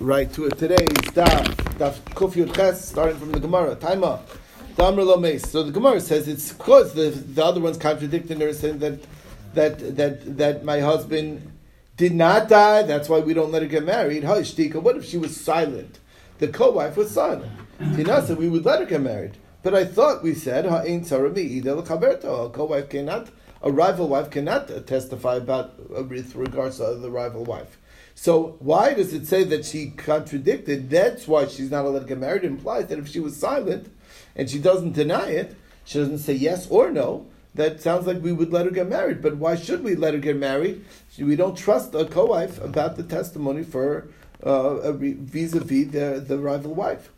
right to it today. Daf, Daf Kuf starting from the Gemara. Time up. So the Gemara says it's because the, the other one's contradicting her, saying that that that that my husband did not die. That's why we don't let her get married. What if she was silent? The co-wife was silent. Tina said we would let her get married. But I thought we said ha'in A co-wife cannot, a rival wife cannot testify about with regards to the rival wife. So why does it say that she contradicted? That's why she's not allowed to get married. It implies that if she was silent, and she doesn't deny it, she doesn't say yes or no, that sounds like we would let her get married. But why should we let her get married? We don't trust a co-wife about the testimony for uh, vis-a-vis the, the rival wife.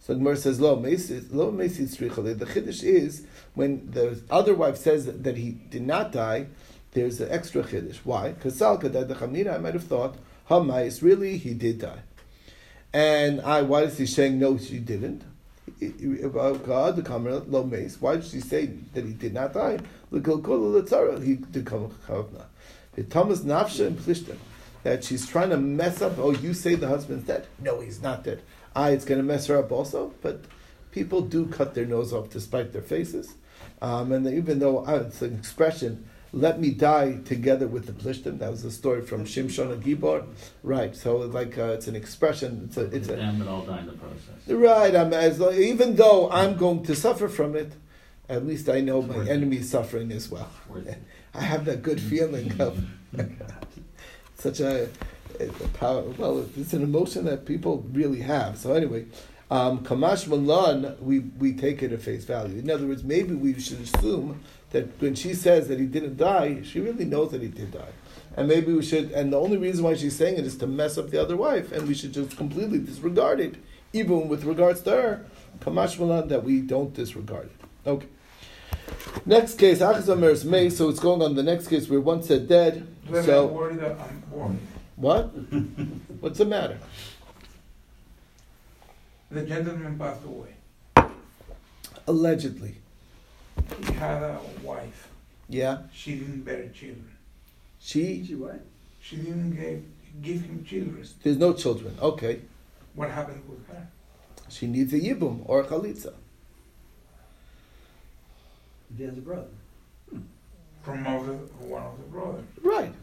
So Gemara says, "Lo mesis, lo mesis The chiddush is when the other wife says that he did not die. There's an extra chiddush. Why? Because Salka died the chamina. I might have thought Hamais really he did die, and I. Why is he saying no? She didn't God, the camera lo mace. Why did she say that he did not die? He did come. The Thomas nafsha and plishtim that she's trying to mess up. Oh, you say the husband's dead? No, he's not dead. I, it's going to mess her up also. But people do cut their nose off to spite their faces, um, and even though uh, it's an expression let me die together with the Plishtim. That was the story from Shimshon and Gibor. Right. So like uh, it's an expression. It's a. It's a. Them all die in the process. Right. I'm as even though I'm going to suffer from it, at least I know my enemy is suffering as well. I have that good feeling of such a, a, power. Well, it's an emotion that people really have. So anyway. Um, Kamash Malan, we, we take it at face value. In other words, maybe we should assume that when she says that he didn't die, she really knows that he did die. And maybe we should, and the only reason why she's saying it is to mess up the other wife, and we should just completely disregard it, even with regards to her, Kamash Malan, that we don't disregard it. Okay. Next case, Achzamer's May, so it's going on the next case where one said dead. So, what? What's the matter? The gentleman passed away. Allegedly. He had a wife. Yeah. She didn't bear children. She? She what? She didn't give, give him children. There's no children. Okay. What happened with her? She needs a yibum or a chalitza. He has a brother. Hmm. From of the, one of the brothers. Right.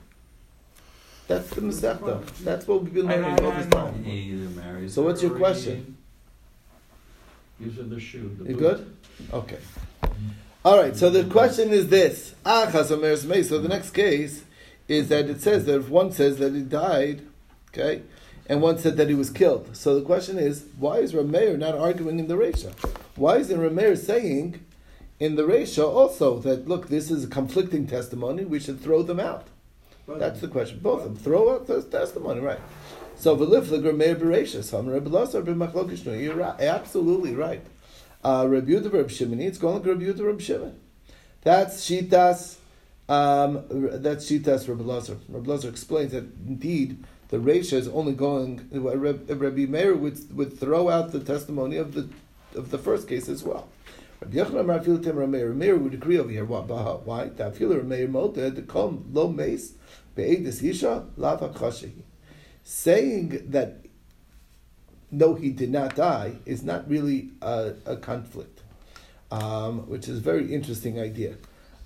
That's the Masechta. That's what we've been learning all this time. He either marries So what's your question? Gives her the shoe. The you good? Okay. All right. So the question is this: Ah, So the next case is that it says that if one says that he died, okay, and one said that he was killed. So the question is, why is Rameir not arguing in the Resha? Why is Rameir saying in the Resha also that look, this is a conflicting testimony, we should throw them out? That's the question. Both of them. Throw out the testimony, right? So v'liflig Rameir Bereisha, some Rebbe Lazar b'machlokish. You're right, absolutely right. Uh, Rabbi Yehuda Reb Shimon, it's going like Rabbi Yehuda Reb Shimon. That's Shitas. Um, that's Shitas Rabbi Lazar. Rabbi Lazar explains that indeed the Reisha is only going. Rabbi Meir would, would throw out the testimony of the of the first case as well. Rabbi Yochanan Rafil Rameir would agree over here. Why? Tafil Rameir Moted to come lo mace be'edis isha lava. Saying that no, he did not die is not really a, a conflict, um, which is a very interesting idea.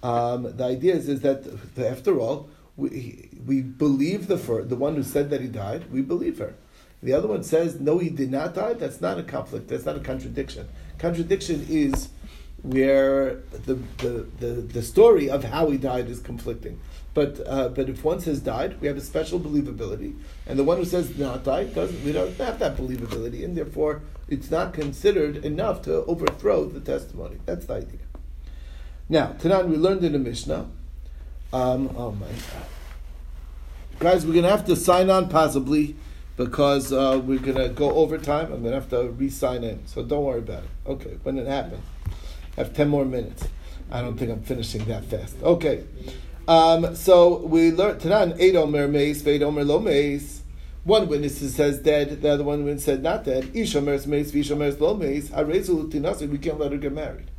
Um, the idea is, is that after all, we, we believe the first, the one who said that he died, we believe her. The other one says, no, he did not die. That's not a conflict. That's not a contradiction. Contradiction is where the, the, the, the story of how he died is conflicting. But uh, but if one says died, we have a special believability, and the one who says not died doesn't. We don't have that believability, and therefore it's not considered enough to overthrow the testimony. That's the idea. Now, Tanan, we learned in the Mishnah. Um, oh my God, guys, we're gonna have to sign on possibly because uh, we're gonna go overtime. I'm gonna have to re-sign in, so don't worry about it. Okay, when it happens, I have ten more minutes. I don't think I'm finishing that fast. Okay. Um, so we learned Tanan eight omer meis, eight omer lo meis. One witness says dead, the other one said not dead. Ish omer's meis, vish omer's lo meis. We can't let her get married.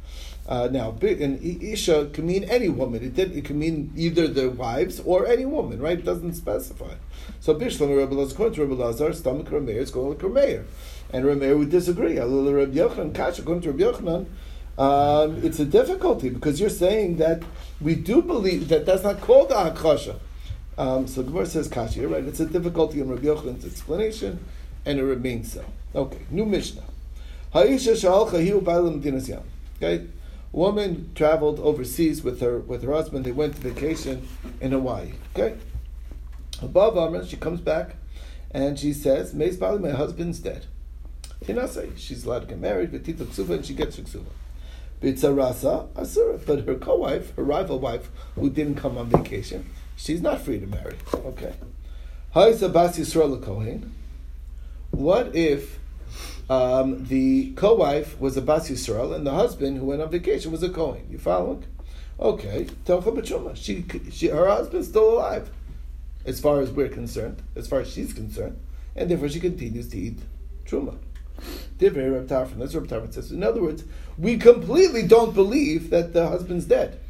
Uh, now, and isha can mean any woman. It did. It can mean either the wives or any woman, right? It doesn't specify. So bishlam Lazar, according to Lazar, stomach Rameir is Rameir, and Rameir would disagree. According to Yochanan, um, it's a difficulty because you're saying that we do believe that that's not called a hakasha. Um, so Gemara says you're right. It's a difficulty in Rabbi Yochanan's explanation, and it remains so. Okay, new Mishnah. Dinas. Okay, woman traveled overseas with her with her husband. They went to vacation in Hawaii. Okay, above Amra, she comes back, and she says, "Meis my husband's dead." Tinasei, she's allowed to get married, but tita ksuva, and she gets her. Bitzarasa asura, but her co-wife, her rival wife, who didn't come on vacation, she's not free to marry. Okay. Ha'isa bas Yisrael kohen. What if um, the co-wife was a bas Yisrael and the husband who went on vacation was a kohen? You following? Okay. Telcha b'tshuma. She, she, her husband's still alive, as far as we're concerned, as far as she's concerned, and therefore she continues to eat truma. Divrei Reb Tarfon. That's what Reb Tarfon says. In other words, we completely don't believe that the husband's dead.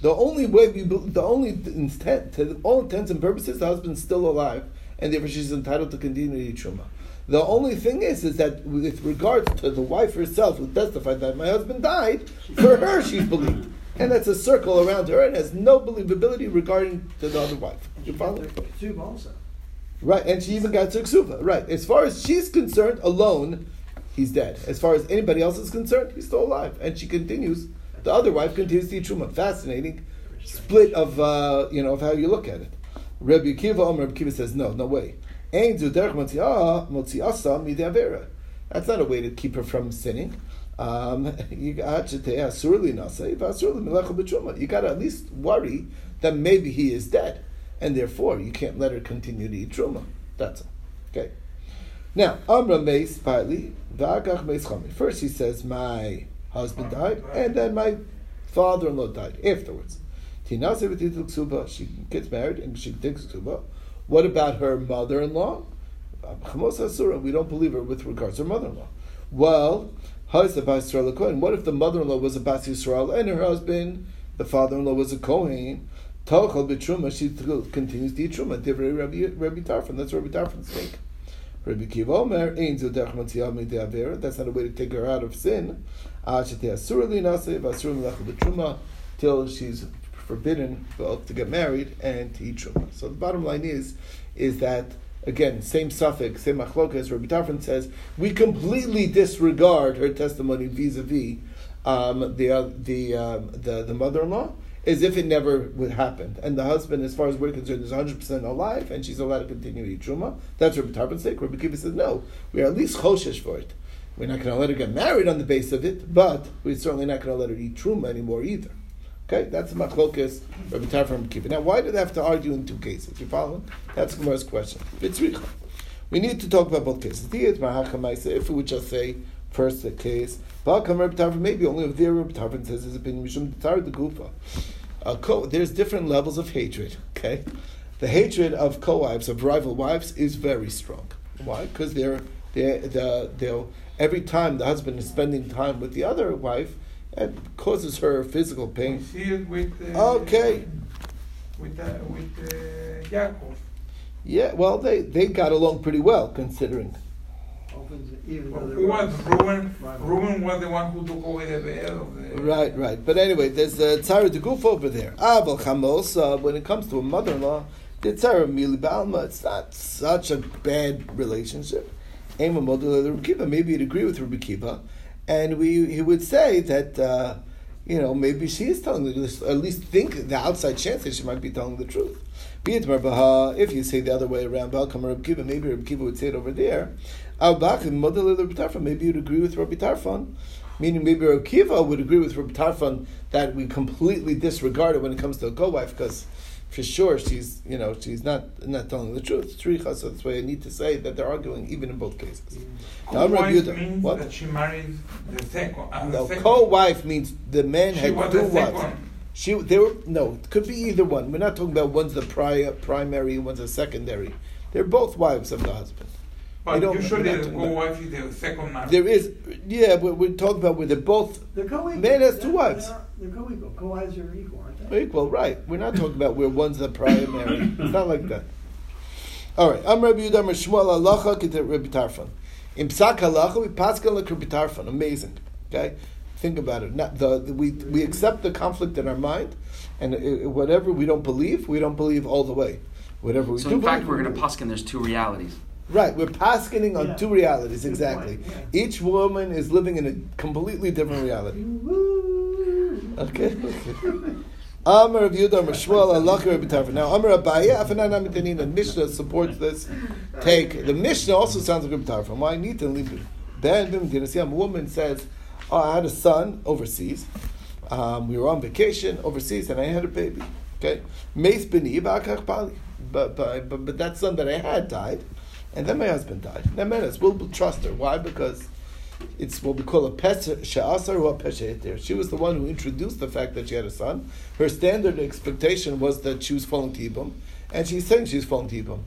The only way we, the only intent, to all intents and purposes, the husband's still alive, and therefore she's entitled to continue truma. The only thing is, is that with regards to the wife herself, who testified that my husband died, for her she's believed, and that's a circle around her, and has no believability regarding to the other wife. You follow? Also. Right, and she even got to. Right, as far as she's concerned, alone, he's dead. As far as anybody else is concerned, he's still alive, and she continues. The other wife continues to eat truma. Fascinating split of uh, you know of how you look at it. Rabbi Kiva, Omer Rabbi Kiva says no, no way. That's not a way to keep her from sinning. Um. You got to at least worry that maybe he is dead, and therefore you can't let her continue to eat truma. That's all. Okay. Now, Amra meis partly v'agach meis chami. First, he says my husband died, and then my father-in-law died afterwards. V'titul ksuba. She gets married and she takes ksuba. What about her mother-in-law? We don't believe her with regards to her mother-in-law. Well, Ha'isa bas Yisrael Kohen. What if the mother-in-law was a bas Yisrael and her husband, the father-in-law, was a Kohen? Tochel b'truma. She continues to eat truma. Rabbi Tarfon. That's Rabbi Tarfon's take. Rabbi Kiva Omer, Ein midei avera. That's not a way to take her out of sin. Ah, b'truma, till she's forbidden both to get married and to eat truma. So the bottom line is, is that again, same suffix, same machlokas. Rabbi Tarfon says we completely disregard her testimony vis-a-vis um, the uh, the, um, the the mother-in-law, as if it never would happen. And the husband, as far as we're concerned, is 100% alive, and she's allowed to continue to eat truma. That's Rabbi Tarfon's take. Rabbi Kiva says no. We are at least choshesh for it. We're not going to let her get married on the base of it, but we're certainly not going to let her eat truma anymore either. Okay, that's the machlokas Rabbi Tarfon Rabbi Kiva. Now, why do they have to argue in two cases? You following? That's Gemara's question. Vitzricha. We need to talk about both cases. If we would just say first the case, Balkam Rabbi Tarfon, maybe only if there Rabbi Tarfon says his opinion, Mishum Tar the Gufa. Uh, co- there's different levels of hatred. Okay, the hatred of co-wives of rival wives is very strong. Why? Because they're they the they'll every time the husband is spending time with the other wife, it causes her physical We pain. see it with uh, Okay. with uh, with uh, Yaakov. Yeah, well, they, they got along pretty well considering. Opens even though Who was was Reuben? Reuben was the one who took away the veil of the. Right, right. But anyway, there's the tzara de guf over there. Ah, but chamos, uh, when it comes to a mother-in-law, the tzara mili balma, it's not such a bad relationship. Ema model Rabbi Kiva, maybe you'd agree with Rabbi Kiva, and we he would say that uh, you know maybe she is telling the truth. At least think the outside chance that she might be telling the truth. Be it marbaha, if you say the other way around, Balkam Rabbi Kiva, maybe Rabbi Kiva would say it over there. Al Bakim model Rabbi Tarfon, maybe you'd agree with Rabbi Tarfon. Meaning maybe Rabbi Kiva would agree with Rabbi Tarfon that we completely disregard it when it comes to a co-wife because for sure she's you know she's not not telling the truth. Tzricha, so that's why I need to say that they're arguing even in both cases. Now, Co-wife Yehuda, means what? that she married the second. Uh, No, co-wife means the man She had two wives. She they were no, it could be either one. We're not talking about one's the pri- primary, one's the secondary. They're both wives of the husband. But don't- usually we're the talking co-wife is the second marriage. There is, yeah, but we're talking about where they're both They're co-equal. Man has two They're- wives. They're, they're co-equal. Co-wives are equal, aren't they? equal, right? We're not talking about where one's the primary. It's not like that. All right. I'm Rabbi Yehuda Amar Shmuel Halacha K'ter Rabbi Tarfon. In Psak Halacha we paskel like Rabbi Tarfon. Amazing. Okay. Think about it. Not the, the- we we accept the conflict in our mind, and uh, whatever we don't believe, we don't believe all the way. Whatever we So do in fact, believe, we're we going to believe. paskin. There's two realities. Right, we're paskening on Yeah. two realities, Good exactly. yeah. Each woman is living in a completely different reality. Okay. Rav Yehuda Amar Shmuel Halacha Rabbi. Now Amar Abaye Afanan Amitanin and Mishnah supports this take. The Mishnah also sounds like Rabbi Tarfon. Why need to leave it? Ben Bim. A woman says, "Oh, I had a son overseas. Um, we were on vacation overseas, and I had a baby. Okay, Meis Bini Ba'akach Bali. But, but but but that son that I had died, and then my husband died. Menace, we'll trust her. Why? Because it's what we call a she'asar or She was the one who introduced the fact that she had a son. Her standard expectation was that she was falling to and she's saying she's falling to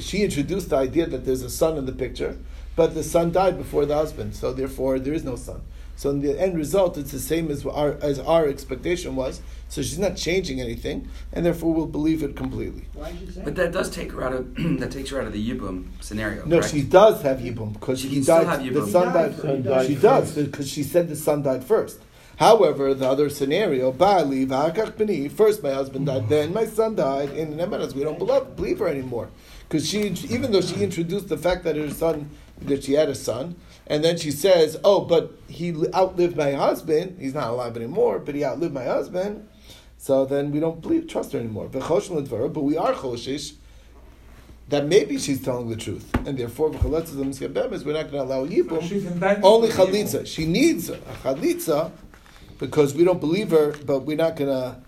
she introduced the idea that there's a son in the picture, but the son died before the husband, so therefore there is no son. So in the end result, it's the same as our as our expectation was. So she's not changing anything, and therefore we'll believe it completely. Why'd you say? But that does take her out of that takes her out of the yibum scenario. No, correct? she does have Yibum because She he can still died. have The son died. died- he died she first. does because she said the son died first. However, the other scenario, Bali v'akach b'ni, first my husband died, then my son died. In Nemenas, we don't believe, believe her anymore because she, even though she introduced the fact that her son, that she had a son, and then she says, "Oh, but he outlived my husband. He's not alive anymore, but he outlived my husband." So then we don't believe, trust her anymore. But we are choshish that maybe she's telling the truth, and therefore v'chaletzah l'miskabem is we're not going to allow yibum. Only chalitza. She needs a chalitza because we don't believe her, but we're not going to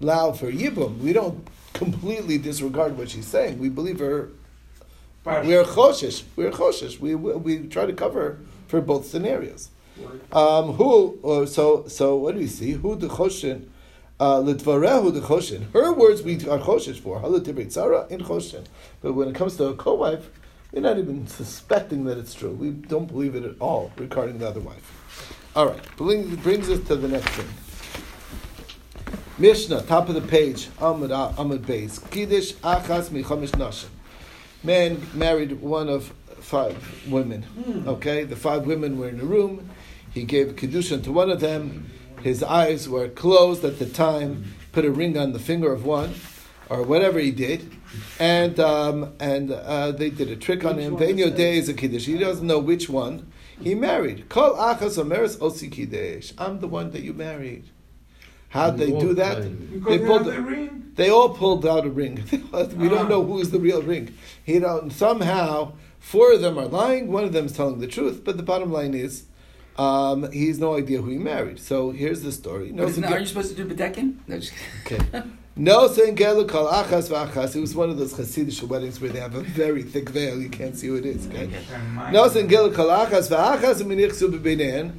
allow for yibum. We don't completely disregard what she's saying. We believe her. Partial. We're choshish. We're choshish. We, we we try to cover for both scenarios. Um, who? Uh, so so what do we see? Who the choshin? Uh, Litvarehu the choshin. Her words we are choshish for. Halatibrit Sarah in choshin. But when it comes to a co-wife, we're not even suspecting that it's true. We don't believe it at all regarding the other wife. All right, brings, brings us to the next thing. Mishnah, top of the page, Amud Amud Beis. Kiddush achas michomish nashim. Man married one of five women. Okay, the five women were in a room. He gave kedushin to one of them. His eyes were closed at the time. Put a ring on the finger of one, or whatever he did, and um, and uh, they did a trick on him. is day is a kiddush. He doesn't know which one he married. Kol achas omeres osi kiddush. I'm the one that you married. How'd they do that? Because They they pulled. have the ring. They all pulled out a ring. we don't Ah. know who is the real ring. You know, somehow four of them are lying. One of them is telling the truth. But the bottom line is, um, he has no idea who he married. So here's the story. No, isn't, are you supposed to do bedekin? No, just okay. No gelu kol achas v'achas. It was one of those Hasidic weddings where they have a very thick veil. You can't see who it is. Okay. No gelu kol achas v'achas u'minichsu b'beinen.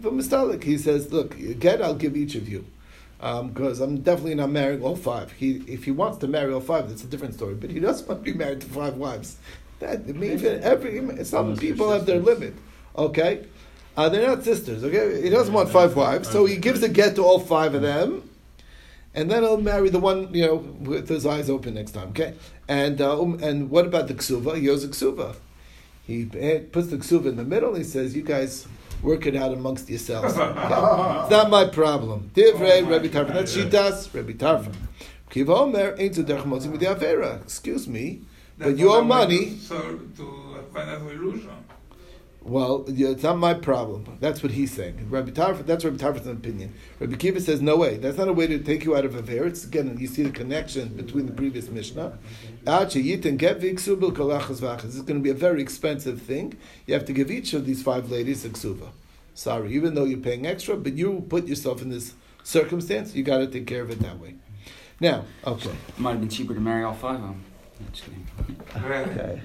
But Mistalik, he says, look, get, I'll give each of you. Because I'm definitely not marrying all five. He, if he wants to marry all five, that's a different story. But he doesn't want to be married to five wives. That even every some people have their limit. Okay, uh, they're not sisters. Okay, he doesn't want five wives, so he gives a get to all five of them, and then he'll marry the one you know with his eyes open next time. Okay, and uh, um, and what about the ksuva? He owes a ksuva. He puts the ksuva in the middle. He says, "You guys work it out amongst yourselves. Okay? It's not my problem." Divrei Rabbi Tarfon. That's shitas Rabbi Tarfon. Kiva Omer ain't derech motzi midei avera. Excuse me, but your money. So to find a solution. Well, yeah, it's not my problem. That's what he's saying. Rabbi Tarf, that's Rabbi Tarfon's opinion. Rabbi Kiva says, no way. That's not a way to take you out of a ver. It's again, you see the connection between the previous Mishnah. This is going to be a very expensive thing. You have to give each of these five ladies a ksuva. Sorry, even though you're paying extra, but you put yourself in this circumstance, you got to take care of it that way. Now, okay. it might have been cheaper to marry all five of them. No, just kidding. Okay.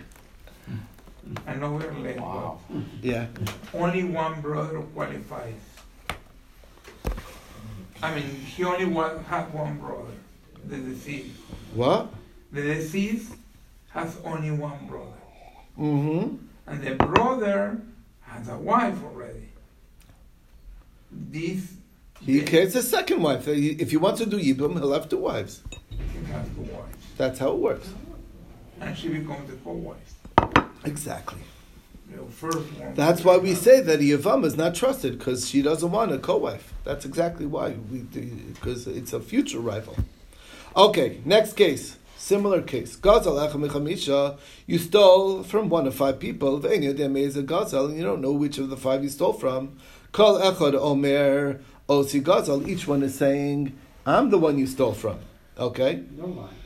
I know we're late, Wow. Yeah. only one brother qualifies. I mean, he only one, had one brother, the deceased. What? The deceased has only one brother. Mm-hmm. and the brother has a wife already. This He they gets a second wife. If he wants to do Yibum, he'll have two wives. can have two wives, That's how it works. and she becomes the co-wife. Exactly. First. That's why we say that Yavam is not trusted because she doesn't want a co-wife. That's exactly why we because it's a future rival. Okay, next case. Similar case. Gazal. You stole from one of five people. Ve'en yodem is a gazal, and you don't know which of the five you stole from. Kol echad omer osi gazal. Each one is saying, "I'm the one you stole from." Okay. No lie.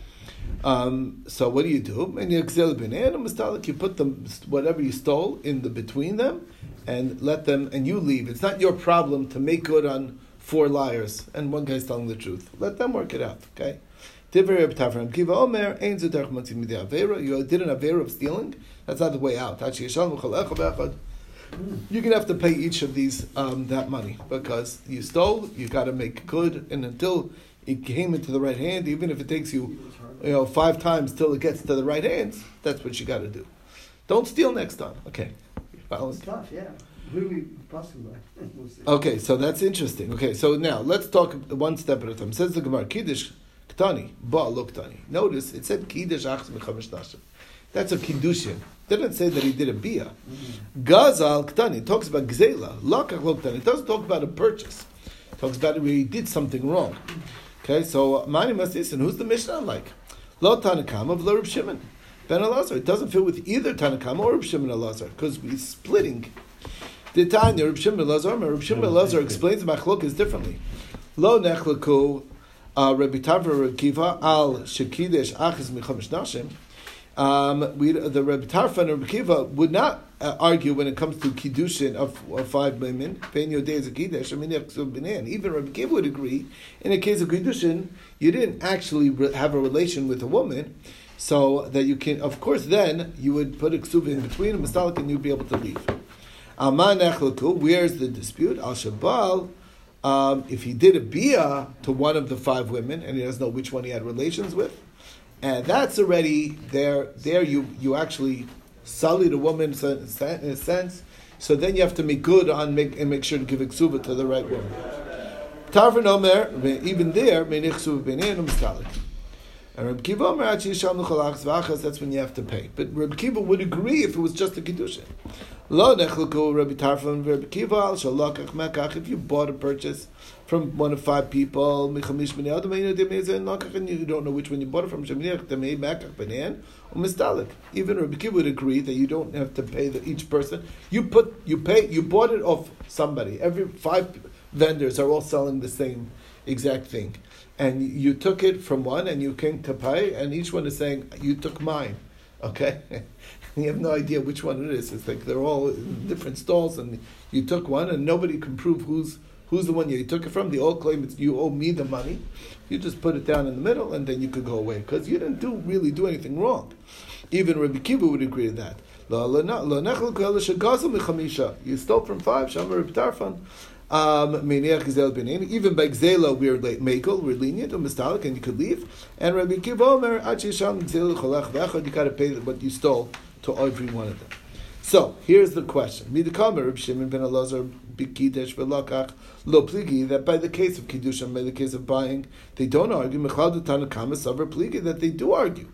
Um, so what do you do? And you. You put them whatever you stole in the between them, and let them and you leave. It's not your problem to make good on four liars and one guy's telling the truth. Let them work it out. Okay. You did an avera of stealing. That's not the way out. You're gonna have to pay each of these um, that money because you stole. You got to make good, and until it came into the right hand, even if it takes you you know, five times till it gets to the right hands, that's what you got to do. Don't steal next time. Okay. It's tough, yeah. Who we? We'll. Okay, so that's interesting. Okay, so now let's talk one step at a time. Says the Gemara, Kiddush Ktani, Ba Luktani. Notice it said Kiddush Achs Mechamish Nashim. That's a Kiddushin. Didn't say that he did a Bia. Mm-hmm. Gazal Ktani talks about Gzela. Lakach Luktani. It doesn't talk about a purchase. It talks about where he did something wrong. Okay, so Mani must. Who's the Mishnah like? Lo Tanakam of Reb Shimon. Ben Elazar. It doesn't fit with either Tanakam or Reb Shimon Elazar because we're splitting. The Tanya Reb Shimon Elazar. Reb Shimon Elazar explains Machlokas differently. Lo Nechlaku uh, Rabbi Tavra Reb Kiva al Shekidesh Achis Michamish Nashim. Um, we, the Rabbi Tarfa and Rabbi Kiva would not uh, argue when it comes to kiddushin of, of five women. Even Rabbi Kiva would agree. In a case of kiddushin, you didn't actually re- have a relation with a woman, so that you can. Of course, then you would put a ksuv in between a mistalik and you'd be able to leave. Aman. Where's the dispute? Al shabal. Um, if he did a bia to one of the five women and he doesn't know which one he had relations with, and that's already there. There, you you actually sullied a woman in a sense. So then you have to make good on make and make sure to give iksuva to the right woman. Tarvin Omer, even there. And Reb Kiva Omer yisham l'chalachs v'achas. That's when you have to pay. But Reb Kiva would agree if it was just a kedusha. Lo nechluku Rabbi Tarfon Reb Kiva al shalakach mekach. If you bought a purchase from one of five people, you don't know which one you bought it from. Even Rabbi Kiva would agree that you don't have to pay the, each person. You put you pay you bought it off somebody. Every five vendors are all selling the same exact thing, and you took it from one and you came to pay, and each one is saying you took mine. Okay. you have no idea which one it is. It's like they're all in different stalls, and you took one, and nobody can prove who's who's the one you took it from. They all claim it's you owe me the money. You just put it down in the middle, and then you could go away because you didn't do really do anything wrong. Even Rabbi Kiva would agree to that. You stole from five. Shamar Rabbi Tarfon. Um, even by Gzela, we're late we're lenient, or Mistalik, and you could leave. And Rabbi Kiva Omer, you got to pay what you stole to every one of them. So, here's the question. Midakamer, Reb Shimon ben Elazar, Bikidesh velakach lo pligi, that by the case of Kiddushin, by the case of buying, they don't argue, Mechal Tanakama, Savar pligi, that they do argue.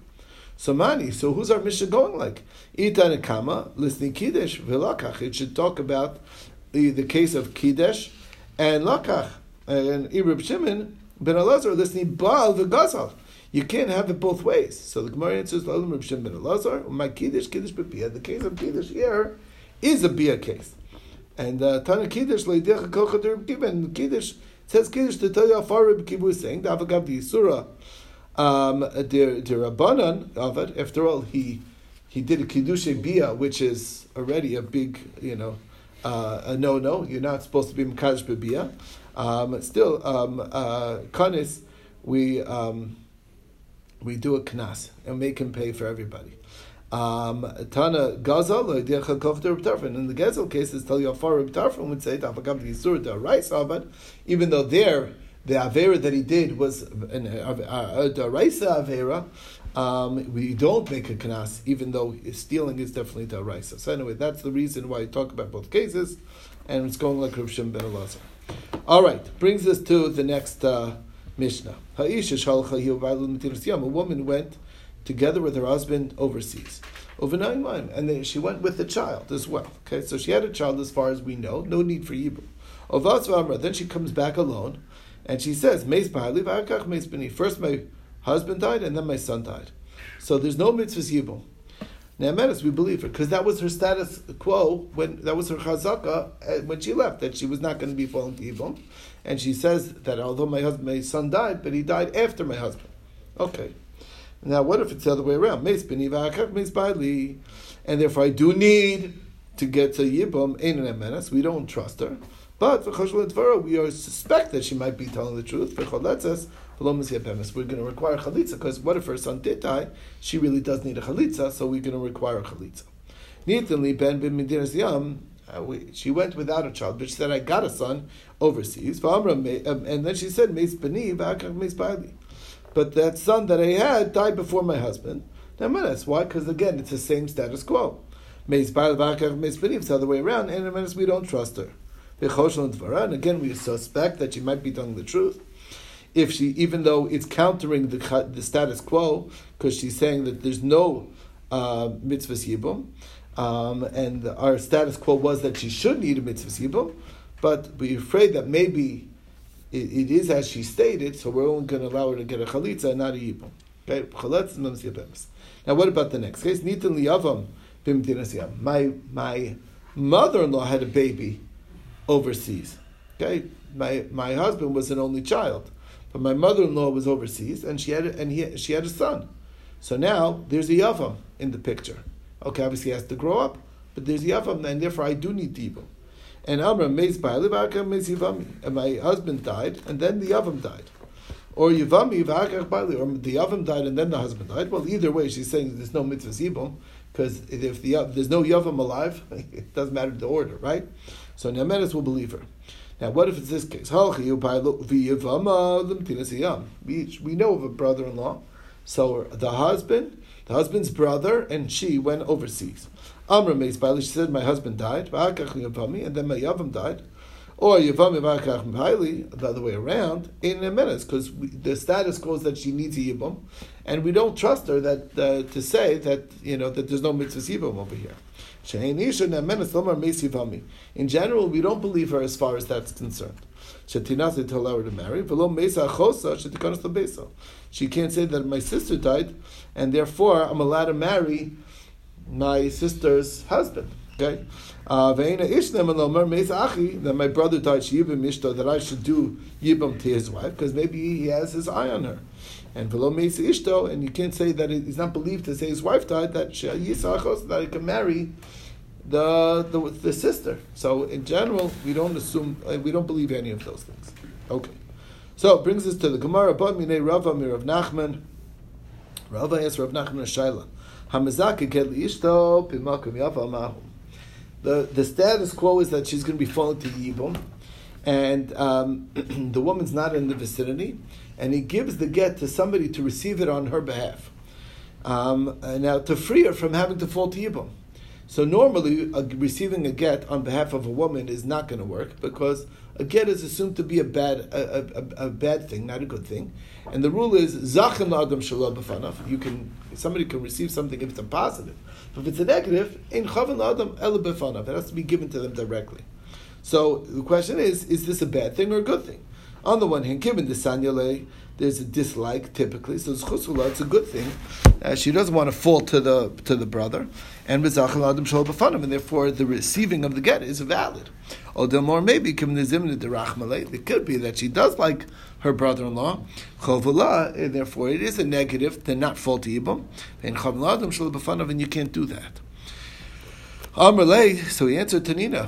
So mani, so who's our mission going like? Itanakama, listening Kiddush, velakach. It should talk about the, the case of Kiddush and Lakach. And Reb Shimon ben Elazar listening Baal v'Gazal. You can't have it both ways. So the Gemara answers, "Lalim Reb Shimon ben Elazar, my Kiddush, Kiddush b'Bia." The case of Kiddush here is a Bia case. And uh, Tana Kiddush, Leidecha Kocha Kiva, and Kiddush says Kiddush to tell you how far Reb Kiva is saying, Davagav the Yisura, um, the Rabbanan of it, after all, he he did a Kiddush Bia, which is already a big, you know, uh, a no-no. You're not supposed to be Mekadosh B'Bia. Um, still, um, uh, Kanis, we um, we do a knas and make him pay for everybody. Um, Tana Gazal and the Gezel cases tell you far would say Yisur even though there the avera that he did was an a Raisa avera, um, we don't make a knas, even though stealing is definitely daraisa. So anyway, that's the reason why I talk about both cases, and it's going like Rav Shimon ben Elazar. All right, brings us to the next uh, Mishnah. A woman went together with her husband overseas. Over nine months, and then she went with the child as well. Okay, so she had a child as far as we know. No need for yibum. Then she comes back alone, and she says. First my husband died, and then my son died. So there's no mitzvahs yibum. Now, Menace, we believe her because that was her status quo when that was her chazaka uh, when she left that she was not going to be falling to yibum, and she says that although my husband, my son died, but he died after my husband. Okay. Now, what if it's the other way around? And therefore I do need to get to yibum. Ain't an menace. We don't trust her. But for we are suspect that she might be telling the truth. We're going to require chalitza because what if her son did die? She really does need a chalitza, so we're going to require a chalitza. Ben. Uh, she went without a child, but she said, "I got a son overseas." Um, and then she said, "Meis bani meis But that son that I had died before my husband. Now, why? Because again, it's the same status quo. It's the other way around. And we don't trust her. And again, we suspect that she might be telling the truth. If she, even though it's countering the, the status quo, because she's saying that there's no uh, mitzvahs yibum, um, and our status quo was that she should need a mitzvah yibum, but we're afraid that maybe it, it is as she stated, so we're only going to allow her to get a chalitza and not a yibum. Okay, Now, what about the next case? Nitan liyavam My my mother-in-law had a baby overseas. Okay, my my husband was an only child, but my mother-in-law was overseas, and she had and he, she had a son. So now there's a yavam in the picture. Okay, obviously he has to grow up, but there's yavam, and therefore I do need tibum. And Amra meis yivami, and my husband died, and then the yavam died. Or yivami bali, or the yavam died and then the husband died. Well, either way, she's saying there's no mitzvah zibum because if the, there's no yavam alive, it doesn't matter the order, right? So Nemeres will believe her. Now, what if it's this case? We, we know of a brother-in-law. So the husband, the husband's brother, and she went overseas. Amra makes she said, My husband died, and then my Yavam died. Or Yavami Vakach the other way around, in a minute, because the status quo that she needs a Yibam, and we don't trust her that uh, to say that you know that there's no mitzvah Yibam over here. In general, we don't believe her as far as that's concerned. Her to marry. She can't say that my sister died, and therefore I'm allowed to marry my sister's husband. Okay? Uh, that my brother died, that I should do yibam to his wife, because maybe he has his eye on her. And below Mesa Ishto, and you can't say that he's not believed to say his wife died, that she, that he can marry the, the the sister. So in general, we don't assume uh, we don't believe any of those things. Okay, so it brings us to the Gemara. But Mine Rava Mirav Nachman. Rava asks Rav Nachman Shaila. Hamazaka get ishto pimakum yava The the status quo is that she's going to be falling to Yibum, and um, the woman's not in the vicinity, and he gives the get to somebody to receive it on her behalf. Um, now to free her from having to fall to Yibum. So normally, receiving a get on behalf of a woman is not going to work because a get is assumed to be a bad a, a, a, bad thing, not a good thing. And the rule is zachin adam b'fanav. You can somebody can receive something if it's a positive, but if it's a negative, in chavin adam el b'fanav. It has to be given to them directly. So the question is: Is this a bad thing or a good thing? On the one hand, given the sanyale, there's a dislike typically. So chusula, it's a good thing. Uh, she doesn't want to fall to the to the brother, and and therefore the receiving of the get is valid. The more maybe it could be that she does like her brother-in-law, chovula, and therefore it is a negative to not fall to ibum, And adam shalabafanim, and you can't do that. So he answered Tanina,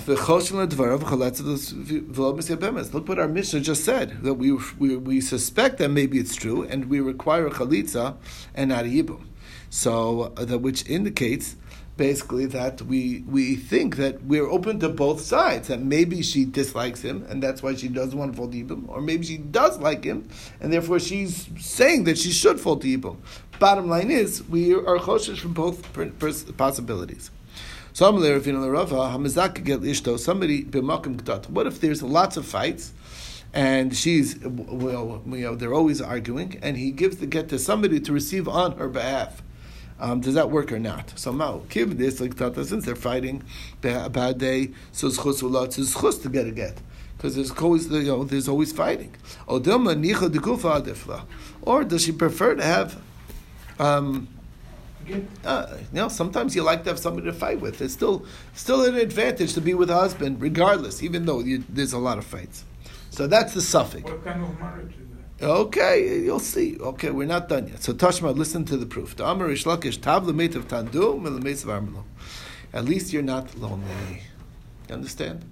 Look what our Mishnah just said, that we, we, we suspect that maybe it's true, and we require a chalitza and not a yibum. So, uh, that which indicates basically that we we think that we're open to both sides. That maybe she dislikes him, and that's why she doesn't want to fall to Yibum, or maybe she does like him, and therefore she's saying that she should fall to Yibum. bottom line is we are choshesh from both possibilities. So I'm there if you know the Rava hamazak get ishto somebody. What if there's lots of fights? And she's, well, you know, they're always arguing, and he gives the get to somebody to receive on her behalf. Um, does that work or not? So Mao, give this like Tata, since they're fighting bad day, so it's chus ulat, it's chus to get a get. Because there's always, you know, there's always fighting. Or does she prefer to have, um, uh, you know, sometimes you like to have somebody to fight with. It's still, still an advantage to be with a husband, regardless, even though you, there's a lot of fights. So that's the suffix. what kind of marriage is that? Okay, you'll see. Okay, we're not done yet. So Tashma, listen to the proof. The Amar Rish Lakish tav l'meit of tandu l'meit of. At least you're not lonely. You understand?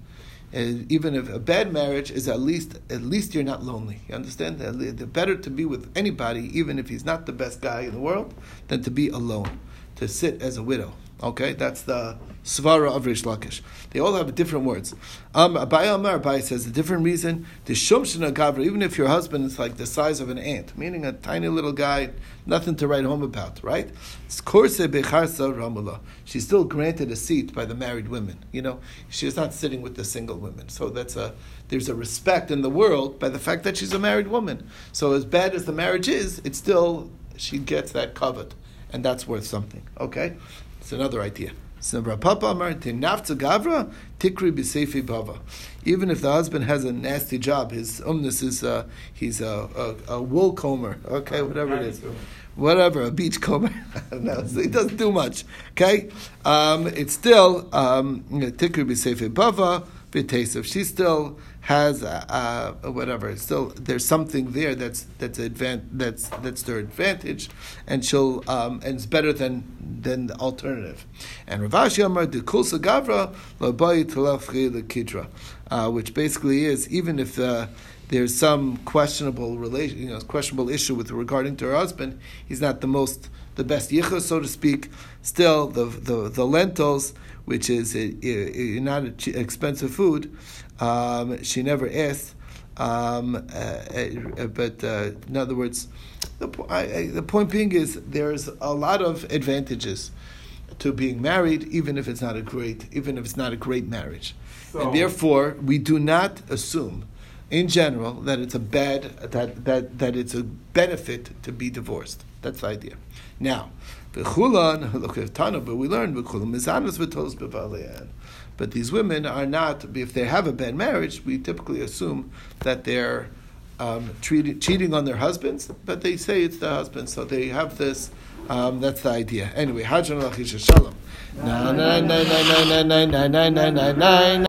And even if a bad marriage is at least at least you're not lonely. You understand? The better to be with anybody, even if he's not the best guy in the world, than to be alone, to sit as a widow. Okay, that's the svara of Rish Lakish. They all have different words. Um, Abaye Amar says a different reason. The shumshina gavra, even if your husband is like the size of an ant, meaning a tiny little guy, nothing to write home about, right? It's korse becharsa ramula. She's still granted a seat by the married women. You know, she's not sitting with the single women. So that's a there's a respect in the world by the fact that she's a married woman. So as bad as the marriage is, it's still she gets that covet, and that's worth something. Okay, it's another idea. So Papa Amar nafta gavra tikri b'seifi bava. Even if the husband has a nasty job, his umnus is uh, he's a, a, a wool comber. Okay, whatever it is, whatever a beach comber. no, so he doesn't do much. Okay, um, it's still um, tikri b'seifi bava b'tesef. She still has uh, uh, whatever. Still, there's something there that's that's advan- that's that's their advantage, and she'll um, and it's better than than the alternative. And Ravashi Amar de Kulsa Gavra Labai Talafri Kidra, uh, which basically is even if. Uh, there's some questionable relation, you know, questionable issue with regarding to her husband. He's not the most, the best yichus, so to speak. Still, the the, the lentils, which is a, a, not a ch- expensive food, um, she never asked. Um, uh, uh, but uh, in other words, the, I, the point being is there's a lot of advantages to being married, even if it's not a great, even if it's not a great marriage, So- and therefore we do not assume, in general, that it's a bad that that that it's a benefit to be divorced. That's the idea. Now, v'chulan look at Tana, but we learned v'chulan mizanos b'valean. But these women are not. If they have a bad marriage, we typically assume that they're um, treating, cheating on their husbands, but they say it's the husband, so they have this. Um, that's the idea. Anyway, Hajjan Shalom.